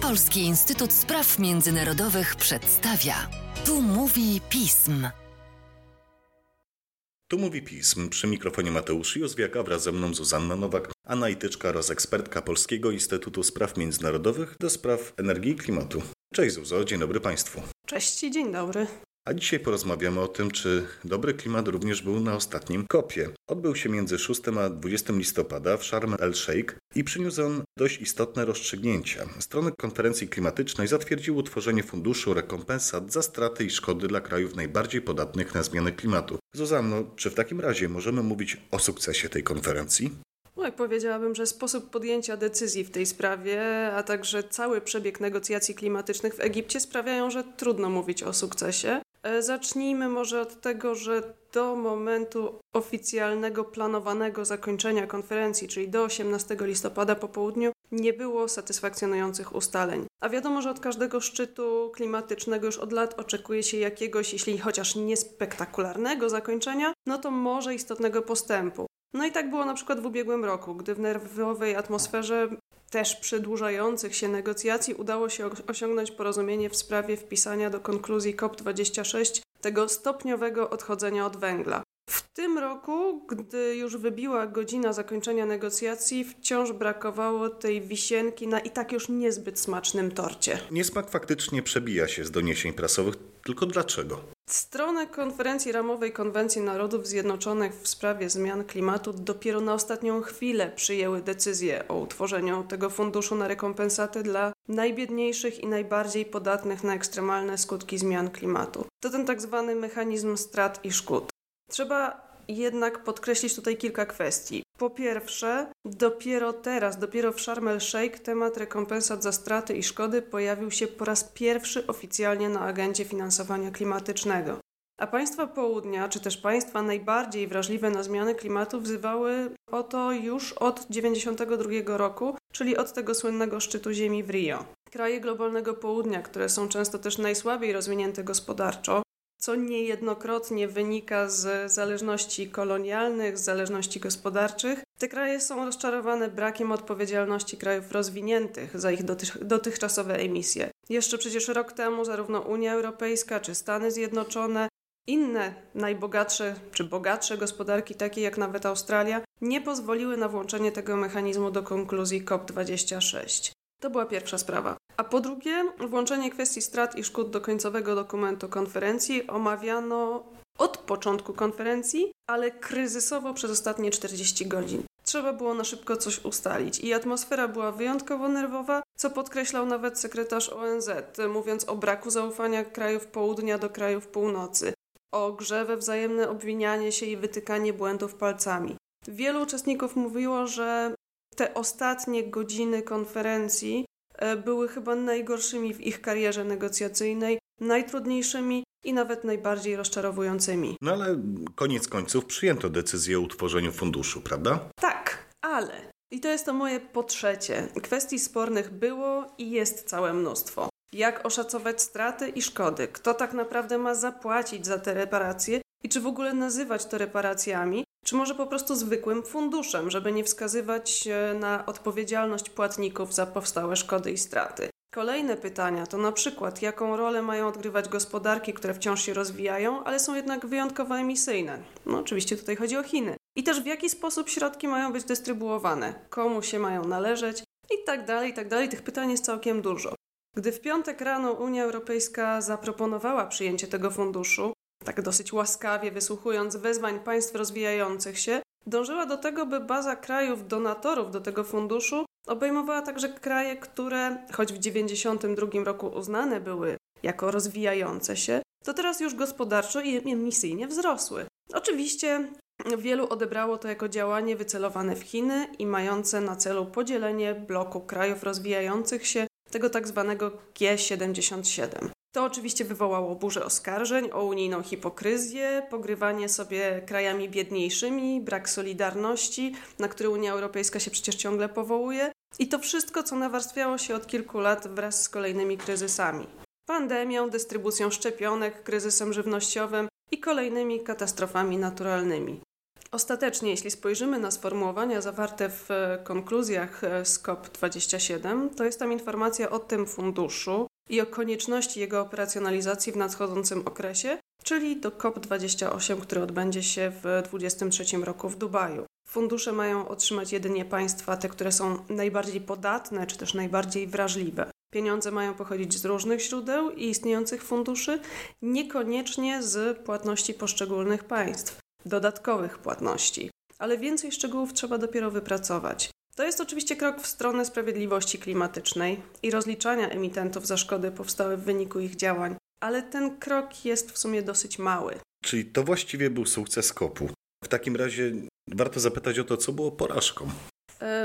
Polski Instytut Spraw Międzynarodowych przedstawia. Tu mówi pism. Tu mówi pism. Przy mikrofonie Mateusz Józwiak, a wraz ze mną Zuzanna Nowak, analityczka oraz ekspertka Polskiego Instytutu Spraw Międzynarodowych do spraw energii i klimatu. Cześć Zuzo, dzień dobry Państwu. Cześć i dzień dobry. A dzisiaj porozmawiamy o tym, czy dobry klimat również był na ostatnim kopie. Odbył się między 6 a 20 listopada w Sharm el-Sheikh i przyniósł on dość istotne rozstrzygnięcia. Strony konferencji klimatycznej zatwierdziły utworzenie funduszu rekompensat za straty i szkody dla krajów najbardziej podatnych na zmianę klimatu. Zuzanno, czy w takim razie możemy mówić o sukcesie tej konferencji? No i powiedziałabym, że sposób podjęcia decyzji w tej sprawie, a także cały przebieg negocjacji klimatycznych w Egipcie sprawiają, że trudno mówić o sukcesie. E, zacznijmy może od tego, że do momentu oficjalnego, planowanego zakończenia konferencji, czyli do 18 listopada po południu, nie było satysfakcjonujących ustaleń. A wiadomo, że od każdego szczytu klimatycznego już od lat oczekuje się jakiegoś, jeśli chociaż niespektakularnego zakończenia, no to może istotnego postępu. No i tak było na przykład w ubiegłym roku, gdy w nerwowej atmosferze też przedłużających się negocjacji udało się osiągnąć porozumienie w sprawie wpisania do konkluzji COP26 tego stopniowego odchodzenia od węgla. W tym roku, gdy już wybiła godzina zakończenia negocjacji, wciąż brakowało tej wisienki na i tak już niezbyt smacznym torcie. Niesmak faktycznie przebija się z doniesień prasowych, tylko dlaczego? Strony konferencji ramowej Konwencji Narodów Zjednoczonych w sprawie zmian klimatu dopiero na ostatnią chwilę przyjęły decyzję o utworzeniu tego funduszu na rekompensaty dla najbiedniejszych i najbardziej podatnych na ekstremalne skutki zmian klimatu. To ten tak zwany mechanizm strat i szkód. Trzeba jednak podkreślić tutaj kilka kwestii. Po pierwsze, dopiero teraz, dopiero w Sharm el-Sheikh temat rekompensat za straty i szkody pojawił się po raz pierwszy oficjalnie na agendzie finansowania klimatycznego. A państwa południa, czy też państwa najbardziej wrażliwe na zmiany klimatu, wzywały o to już od 1992 roku, czyli od tego słynnego szczytu Ziemi w Rio. Kraje globalnego południa, które są często też najsłabiej rozwinięte gospodarczo, co niejednokrotnie wynika z zależności kolonialnych, z zależności gospodarczych. Te kraje są rozczarowane brakiem odpowiedzialności krajów rozwiniętych za ich dotychczasowe emisje. Jeszcze przecież rok temu zarówno Unia Europejska czy Stany Zjednoczone inne najbogatsze czy bogatsze gospodarki, takie jak nawet Australia, nie pozwoliły na włączenie tego mechanizmu do konkluzji COP26. To była pierwsza sprawa. A po drugie, włączenie kwestii strat i szkód do końcowego dokumentu konferencji omawiano od początku konferencji, ale kryzysowo przez ostatnie 40 godzin. Trzeba było na szybko coś ustalić i atmosfera była wyjątkowo nerwowa, co podkreślał nawet sekretarz ONZ, mówiąc o braku zaufania krajów południa do krajów północy, o grze we wzajemne obwinianie się i wytykanie błędów palcami. Wielu uczestników mówiło, że te ostatnie godziny konferencji e, były chyba najgorszymi w ich karierze negocjacyjnej, najtrudniejszymi i nawet najbardziej rozczarowującymi. No ale koniec końców przyjęto decyzję o utworzeniu funduszu, prawda? Tak, ale. I to jest to moje po trzecie. Kwestii spornych było i jest całe mnóstwo. Jak oszacować straty i szkody? Kto tak naprawdę ma zapłacić za te reparacje? I czy w ogóle nazywać to reparacjami? Czy może po prostu zwykłym funduszem, żeby nie wskazywać na odpowiedzialność płatników za powstałe szkody i straty. Kolejne pytania to na przykład, jaką rolę mają odgrywać gospodarki, które wciąż się rozwijają, ale są jednak wyjątkowo emisyjne. No oczywiście tutaj chodzi o Chiny. I też w jaki sposób środki mają być dystrybuowane, komu się mają należeć i tak dalej, i tak dalej. Tych pytań jest całkiem dużo. Gdy w piątek rano Unia Europejska zaproponowała przyjęcie tego funduszu, tak dosyć łaskawie wysłuchując wezwań państw rozwijających się, dążyła do tego, by baza krajów donatorów do tego funduszu obejmowała także kraje, które, choć w 1992 roku uznane były jako rozwijające się, to teraz już gospodarczo i emisyjnie wzrosły. Oczywiście wielu odebrało to jako działanie wycelowane w Chiny i mające na celu podzielenie bloku krajów rozwijających się, tego tak zwanego G77. To oczywiście wywołało burzę oskarżeń o unijną hipokryzję, pogrywanie sobie krajami biedniejszymi, brak solidarności, na który Unia Europejska się przecież ciągle powołuje. I to wszystko, co nawarstwiało się od kilku lat wraz z kolejnymi kryzysami. Pandemią, dystrybucją szczepionek, kryzysem żywnościowym i kolejnymi katastrofami naturalnymi. Ostatecznie, jeśli spojrzymy na sformułowania zawarte w konkluzjach z COP27, to jest tam informacja o tym funduszu i o konieczności jego operacjonalizacji w nadchodzącym okresie, czyli do COP28, który odbędzie się w 2023 roku w Dubaju. Fundusze mają otrzymać jedynie państwa te, które są najbardziej podatne czy też najbardziej wrażliwe. Pieniądze mają pochodzić z różnych źródeł i istniejących funduszy, niekoniecznie z płatności poszczególnych państw, dodatkowych płatności. Ale więcej szczegółów trzeba dopiero wypracować. To jest oczywiście krok w stronę sprawiedliwości klimatycznej i rozliczania emitentów za szkody powstałe w wyniku ich działań, ale ten krok jest w sumie dosyć mały. Czyli to właściwie był sukces kopu. W takim razie warto zapytać o to, co było porażką.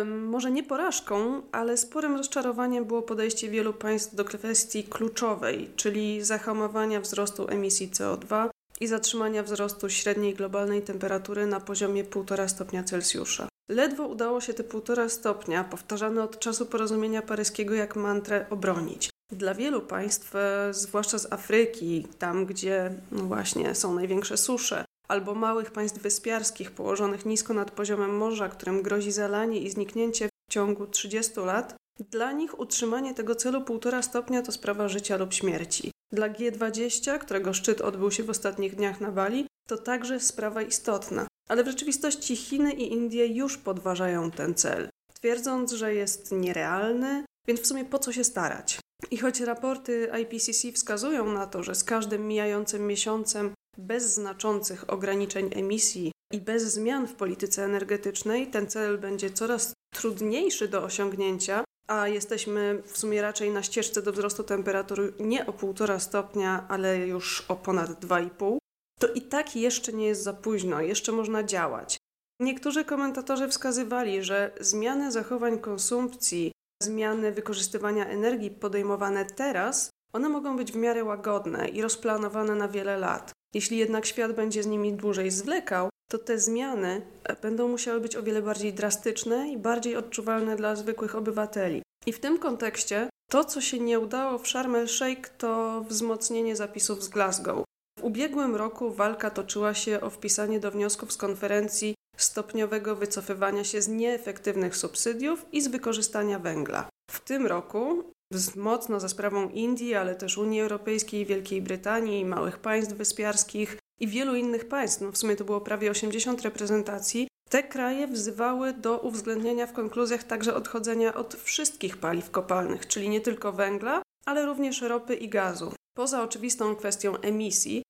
Może nie porażką, ale sporym rozczarowaniem było podejście wielu państw do kwestii kluczowej, czyli zahamowania wzrostu emisji CO2 i zatrzymania wzrostu średniej globalnej temperatury na poziomie 1,5 stopnia Celsjusza. Ledwo udało się te 1,5 stopnia, powtarzane od czasu porozumienia paryskiego jak mantrę, obronić. Dla wielu państw, e, zwłaszcza z Afryki, tam gdzie no właśnie są największe susze, albo małych państw wyspiarskich położonych nisko nad poziomem morza, którym grozi zalanie i zniknięcie w ciągu 30 lat, dla nich utrzymanie tego celu 1,5 stopnia to sprawa życia lub śmierci. Dla G20, którego szczyt odbył się w ostatnich dniach na Bali, to także sprawa istotna. Ale w rzeczywistości Chiny i Indie już podważają ten cel, twierdząc, że jest nierealny, więc w sumie po co się starać? I choć raporty IPCC wskazują na to, że z każdym mijającym miesiącem bez znaczących ograniczeń emisji i bez zmian w polityce energetycznej ten cel będzie coraz trudniejszy do osiągnięcia, a jesteśmy w sumie raczej na ścieżce do wzrostu temperatury nie o 1,5 stopnia, ale już o ponad 2,5, to i tak jeszcze nie jest za późno, jeszcze można działać. Niektórzy komentatorzy wskazywali, że zmiany zachowań konsumpcji, zmiany wykorzystywania energii podejmowane teraz, one mogą być w miarę łagodne i rozplanowane na wiele lat. Jeśli jednak świat będzie z nimi dłużej zwlekał, to te zmiany e, będą musiały być o wiele bardziej drastyczne i bardziej odczuwalne dla zwykłych obywateli. I w tym kontekście to, co się nie udało w Sharm el-Sheikh, to wzmocnienie zapisów z Glasgow. W ubiegłym roku walka toczyła się o wpisanie do wniosków z konferencji stopniowego wycofywania się z nieefektywnych subsydiów i z wykorzystania węgla. W tym roku mocno za sprawą Indii, ale też Unii Europejskiej, Wielkiej Brytanii, małych państw wyspiarskich i wielu innych państw, no w sumie to było prawie 80 reprezentacji, te kraje wzywały do uwzględnienia w konkluzjach także odchodzenia od wszystkich paliw kopalnych, czyli nie tylko węgla, ale również ropy i gazu. Poza oczywistą kwestią emisji,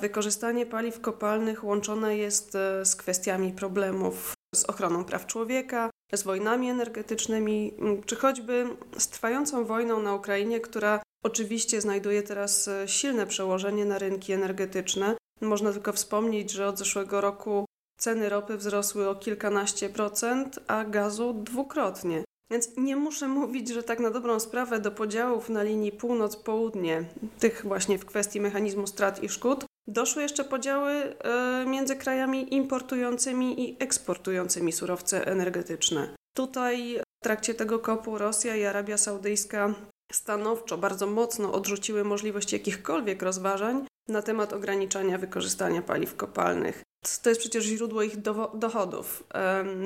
wykorzystanie paliw kopalnych łączone jest e, z kwestiami problemów z ochroną praw człowieka, z wojnami energetycznymi, czy choćby z trwającą wojną na Ukrainie, która oczywiście znajduje teraz e, silne przełożenie na rynki energetyczne. Można tylko wspomnieć, że od zeszłego roku ceny ropy wzrosły o kilkanaście procent, a gazu dwukrotnie. Więc nie muszę mówić, że tak na dobrą sprawę do podziałów na linii północ-południe, tych właśnie w kwestii mechanizmu strat i szkód, doszły jeszcze podziały e, między krajami importującymi i eksportującymi surowce energetyczne. Tutaj w trakcie tego kopu Rosja i Arabia Saudyjska stanowczo, bardzo mocno odrzuciły możliwość jakichkolwiek rozważań na temat ograniczania wykorzystania paliw kopalnych. To jest przecież źródło ich dochodów.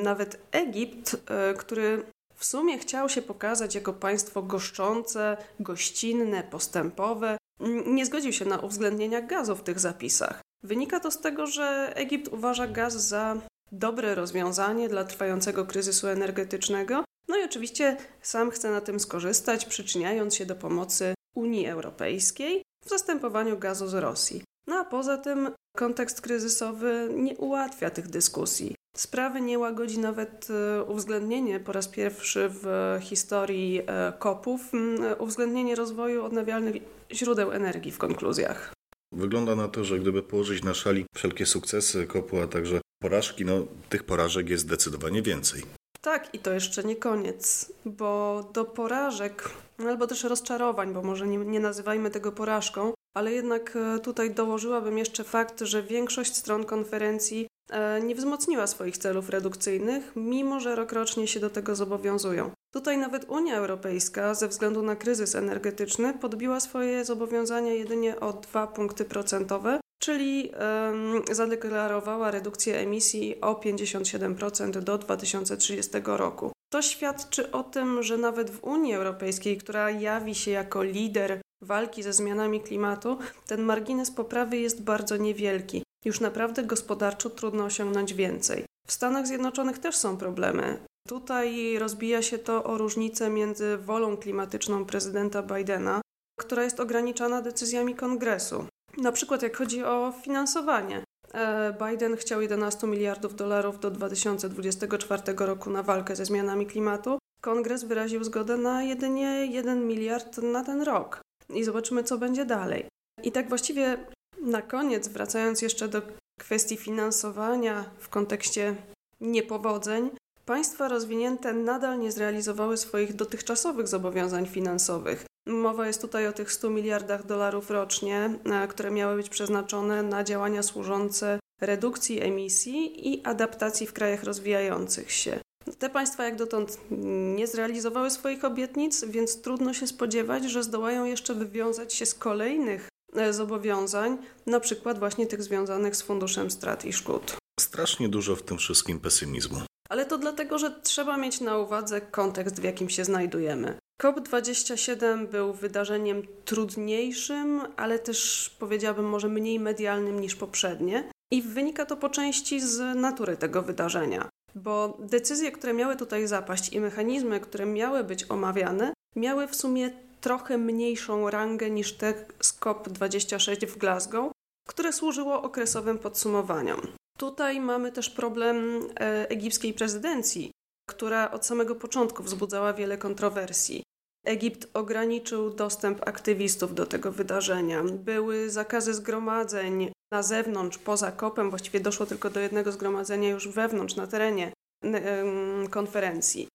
Nawet Egipt, e, który w sumie chciał się pokazać jako państwo goszczące, gościnne, postępowe, nie zgodził się na uwzględnienie gazu w tych zapisach. Wynika to z tego, że Egipt uważa gaz za dobre rozwiązanie dla trwającego kryzysu energetycznego, no i oczywiście sam chce na tym skorzystać, przyczyniając się do pomocy Unii Europejskiej w zastępowaniu gazu z Rosji. No a poza tym kontekst kryzysowy nie ułatwia tych dyskusji. Sprawy nie łagodzi nawet e, uwzględnienie po raz pierwszy w historii e, kopów, uwzględnienie rozwoju odnawialnych źródeł energii w konkluzjach. Wygląda na to, że gdyby położyć na szali wszelkie sukcesy kopu, a także porażki, no tych porażek jest zdecydowanie więcej. Tak, i to jeszcze nie koniec, bo do porażek, albo też rozczarowań, bo może nie, nie nazywajmy tego porażką, ale jednak e, tutaj dołożyłabym jeszcze fakt, że większość stron konferencji nie wzmocniła swoich celów redukcyjnych, mimo że rokrocznie się do tego zobowiązują. Tutaj nawet Unia Europejska, ze względu na kryzys energetyczny, podbiła swoje zobowiązania jedynie o 2 punkty procentowe, czyli um, zadeklarowała redukcję emisji o 57% do 2030 roku. To świadczy o tym, że nawet w Unii Europejskiej, która jawi się jako lider walki ze zmianami klimatu, ten margines poprawy jest bardzo niewielki. Już naprawdę gospodarczo trudno osiągnąć więcej. W Stanach Zjednoczonych też są problemy. Tutaj rozbija się to o różnicę między wolą klimatyczną prezydenta Bidena, która jest ograniczana decyzjami kongresu. Na przykład jak chodzi o finansowanie. E, Biden chciał 11 miliardów dolarów do 2024 roku na walkę ze zmianami klimatu. Kongres wyraził zgodę na jedynie 1 miliard na ten rok. I zobaczymy, co będzie dalej. I tak właściwie na koniec, wracając jeszcze do kwestii finansowania w kontekście niepowodzeń, państwa rozwinięte nadal nie zrealizowały swoich dotychczasowych zobowiązań finansowych. Mowa jest tutaj o tych 100 miliardach dolarów rocznie, e, które miały być przeznaczone na działania służące redukcji emisji i adaptacji w krajach rozwijających się. Te państwa jak dotąd nie zrealizowały swoich obietnic, więc trudno się spodziewać, że zdołają jeszcze wywiązać się z kolejnych zobowiązań, na przykład właśnie tych związanych z funduszem strat i szkód. Strasznie dużo w tym wszystkim pesymizmu. Ale to dlatego, że trzeba mieć na uwadze kontekst, w jakim się znajdujemy. COP27 był wydarzeniem trudniejszym, ale też powiedziałabym może mniej medialnym niż poprzednie. I wynika to po części z natury tego wydarzenia, bo decyzje, które miały tutaj zapaść i mechanizmy, które miały być omawiane, miały w sumie trochę mniejszą rangę niż te z COP26 w Glasgow, które służyło okresowym podsumowaniom. Tutaj mamy też problem e, egipskiej prezydencji, która od samego początku wzbudzała wiele kontrowersji. Egipt ograniczył dostęp aktywistów do tego wydarzenia. Były zakazy zgromadzeń na zewnątrz, poza kopem. Właściwie doszło tylko do jednego zgromadzenia już wewnątrz, na terenie konferencji.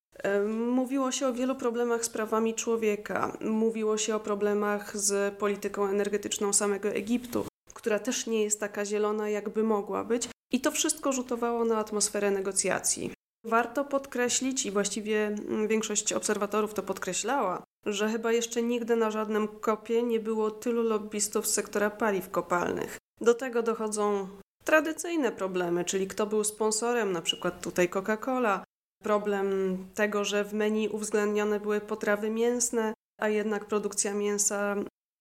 Mówiło się o wielu problemach z prawami człowieka, mówiło się o problemach z polityką energetyczną samego Egiptu, która też nie jest taka zielona, jakby mogła być, i to wszystko rzutowało na atmosferę negocjacji. Warto podkreślić, i właściwie mm, większość obserwatorów to podkreślała, że chyba jeszcze nigdy na żadnym kopie nie było tylu lobbystów z sektora paliw kopalnych. Do tego dochodzą tradycyjne problemy, czyli kto był sponsorem, na przykład tutaj Coca-Cola, problem tego, że w menu uwzględnione były potrawy mięsne, a jednak produkcja mięsa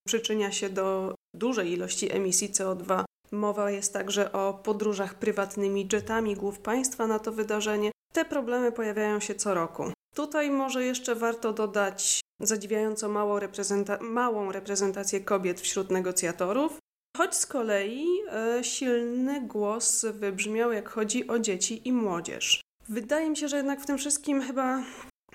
przyczynia się do dużej ilości emisji CO2. Mowa jest także o podróżach prywatnymi jetami głów państwa na to wydarzenie. Te problemy pojawiają się co roku. Tutaj może jeszcze warto dodać zadziwiająco małą, reprezenta małą reprezentację kobiet wśród negocjatorów, choć z kolei e, silny głos wybrzmiał, jak chodzi o dzieci i młodzież. Wydaje mi się, że jednak w tym wszystkim chyba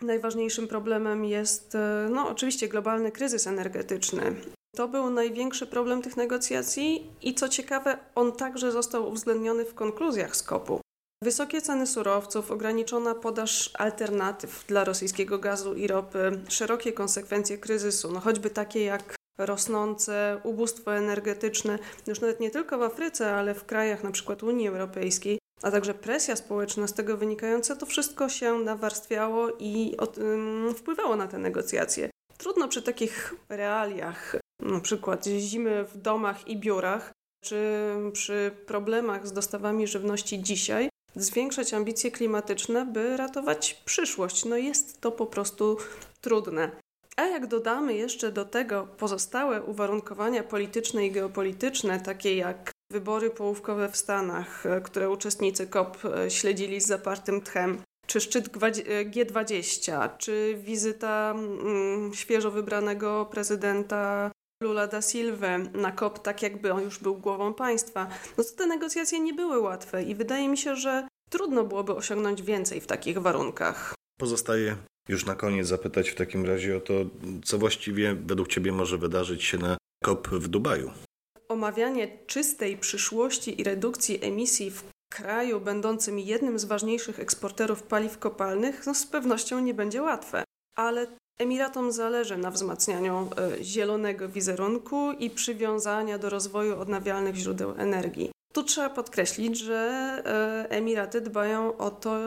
najważniejszym problemem jest, e, no oczywiście, globalny kryzys energetyczny. To był największy problem tych negocjacji i co ciekawe, on także został uwzględniony w konkluzjach skopu. Wysokie ceny surowców, ograniczona podaż alternatyw dla rosyjskiego gazu i ropy, szerokie konsekwencje kryzysu, no choćby takie jak rosnące ubóstwo energetyczne, już nawet nie tylko w Afryce, ale w krajach np. Unii Europejskiej, a także presja społeczna z tego wynikająca, to wszystko się nawarstwiało i od, ym, wpływało na te negocjacje. Trudno przy takich realiach, na przykład zimy w domach i biurach, czy przy problemach z dostawami żywności dzisiaj, zwiększać ambicje klimatyczne, by ratować przyszłość. No jest to po prostu trudne. A jak dodamy jeszcze do tego pozostałe uwarunkowania polityczne i geopolityczne, takie jak wybory połówkowe w Stanach, które uczestnicy COP śledzili z zapartym tchem, czy szczyt G20, czy wizyta mm, świeżo wybranego prezydenta Lula da Silva na COP, tak jakby on już był głową państwa, no to te negocjacje nie były łatwe i wydaje mi się, że trudno byłoby osiągnąć więcej w takich warunkach. Pozostaje już na koniec zapytać w takim razie o to, co właściwie według Ciebie może wydarzyć się na COP w Dubaju. Omawianie czystej przyszłości i redukcji emisji w kraju będącym jednym z ważniejszych eksporterów paliw kopalnych no z pewnością nie będzie łatwe. Ale Emiratom zależy na wzmacnianiu e, zielonego wizerunku i przywiązania do rozwoju odnawialnych źródeł energii. Tu trzeba podkreślić, że e, Emiraty dbają o to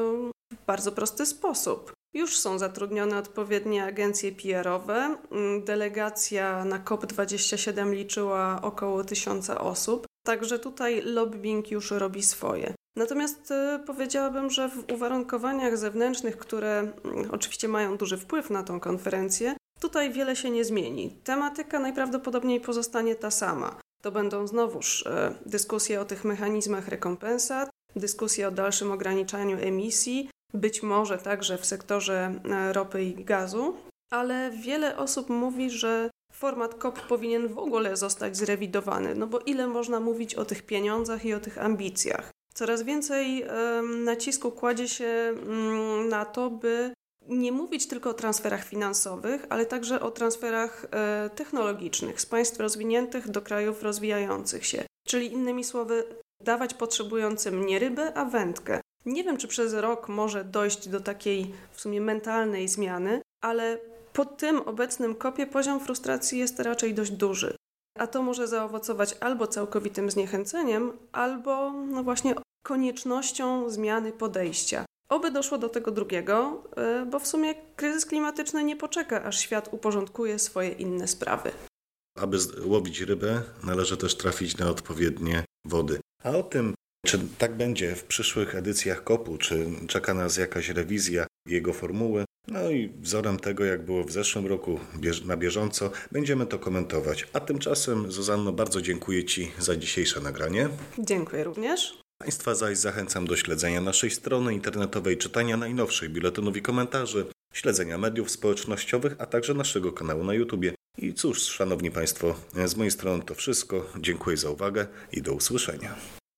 w bardzo prosty sposób. Już są zatrudnione odpowiednie agencje PR-owe. Mm, delegacja na COP27 liczyła około tysiąca osób. Także tutaj lobbying już robi swoje. Natomiast y, powiedziałabym, że w uwarunkowaniach zewnętrznych, które mm, oczywiście mają duży wpływ na tą konferencję, tutaj wiele się nie zmieni. Tematyka najprawdopodobniej pozostanie ta sama. To będą znowuż e, dyskusje o tych mechanizmach rekompensat, dyskusje o dalszym ograniczaniu emisji, być może także w sektorze e, ropy i gazu, ale wiele osób mówi, że format COP powinien w ogóle zostać zrewidowany, no bo ile można mówić o tych pieniądzach i o tych ambicjach. Coraz więcej nacisku kładzie się mm, na to, by nie mówić tylko o transferach finansowych, ale także o transferach e, technologicznych z państw rozwiniętych do krajów rozwijających się. Czyli innymi słowy, dawać potrzebującym nie rybę, a wędkę. Nie wiem, czy przez rok może dojść do takiej w sumie mentalnej zmiany, ale po tym obecnym kopie poziom frustracji jest raczej dość duży. A to może zaowocować albo całkowitym zniechęceniem, albo no właśnie koniecznością zmiany podejścia. Oby doszło do tego drugiego, e, bo w sumie kryzys klimatyczny nie poczeka, aż świat uporządkuje swoje inne sprawy. Aby łowić rybę, należy też trafić na odpowiednie wody. A o tym, czy tak będzie w przyszłych edycjach kopu, czy czeka nas jakaś rewizja jego formuły, no i wzorem tego, jak było w zeszłym roku na bieżąco, będziemy to komentować. A tymczasem, Zuzanno, bardzo dziękuję Ci za dzisiejsze nagranie. Dziękuję również. Państwa zaś zachęcam do śledzenia naszej strony internetowej, czytania najnowszych biuletynów i komentarzy, śledzenia mediów społecznościowych, a także naszego kanału na YouTube. I cóż, Szanowni Państwo, z mojej strony to wszystko. Dziękuję za uwagę i do usłyszenia.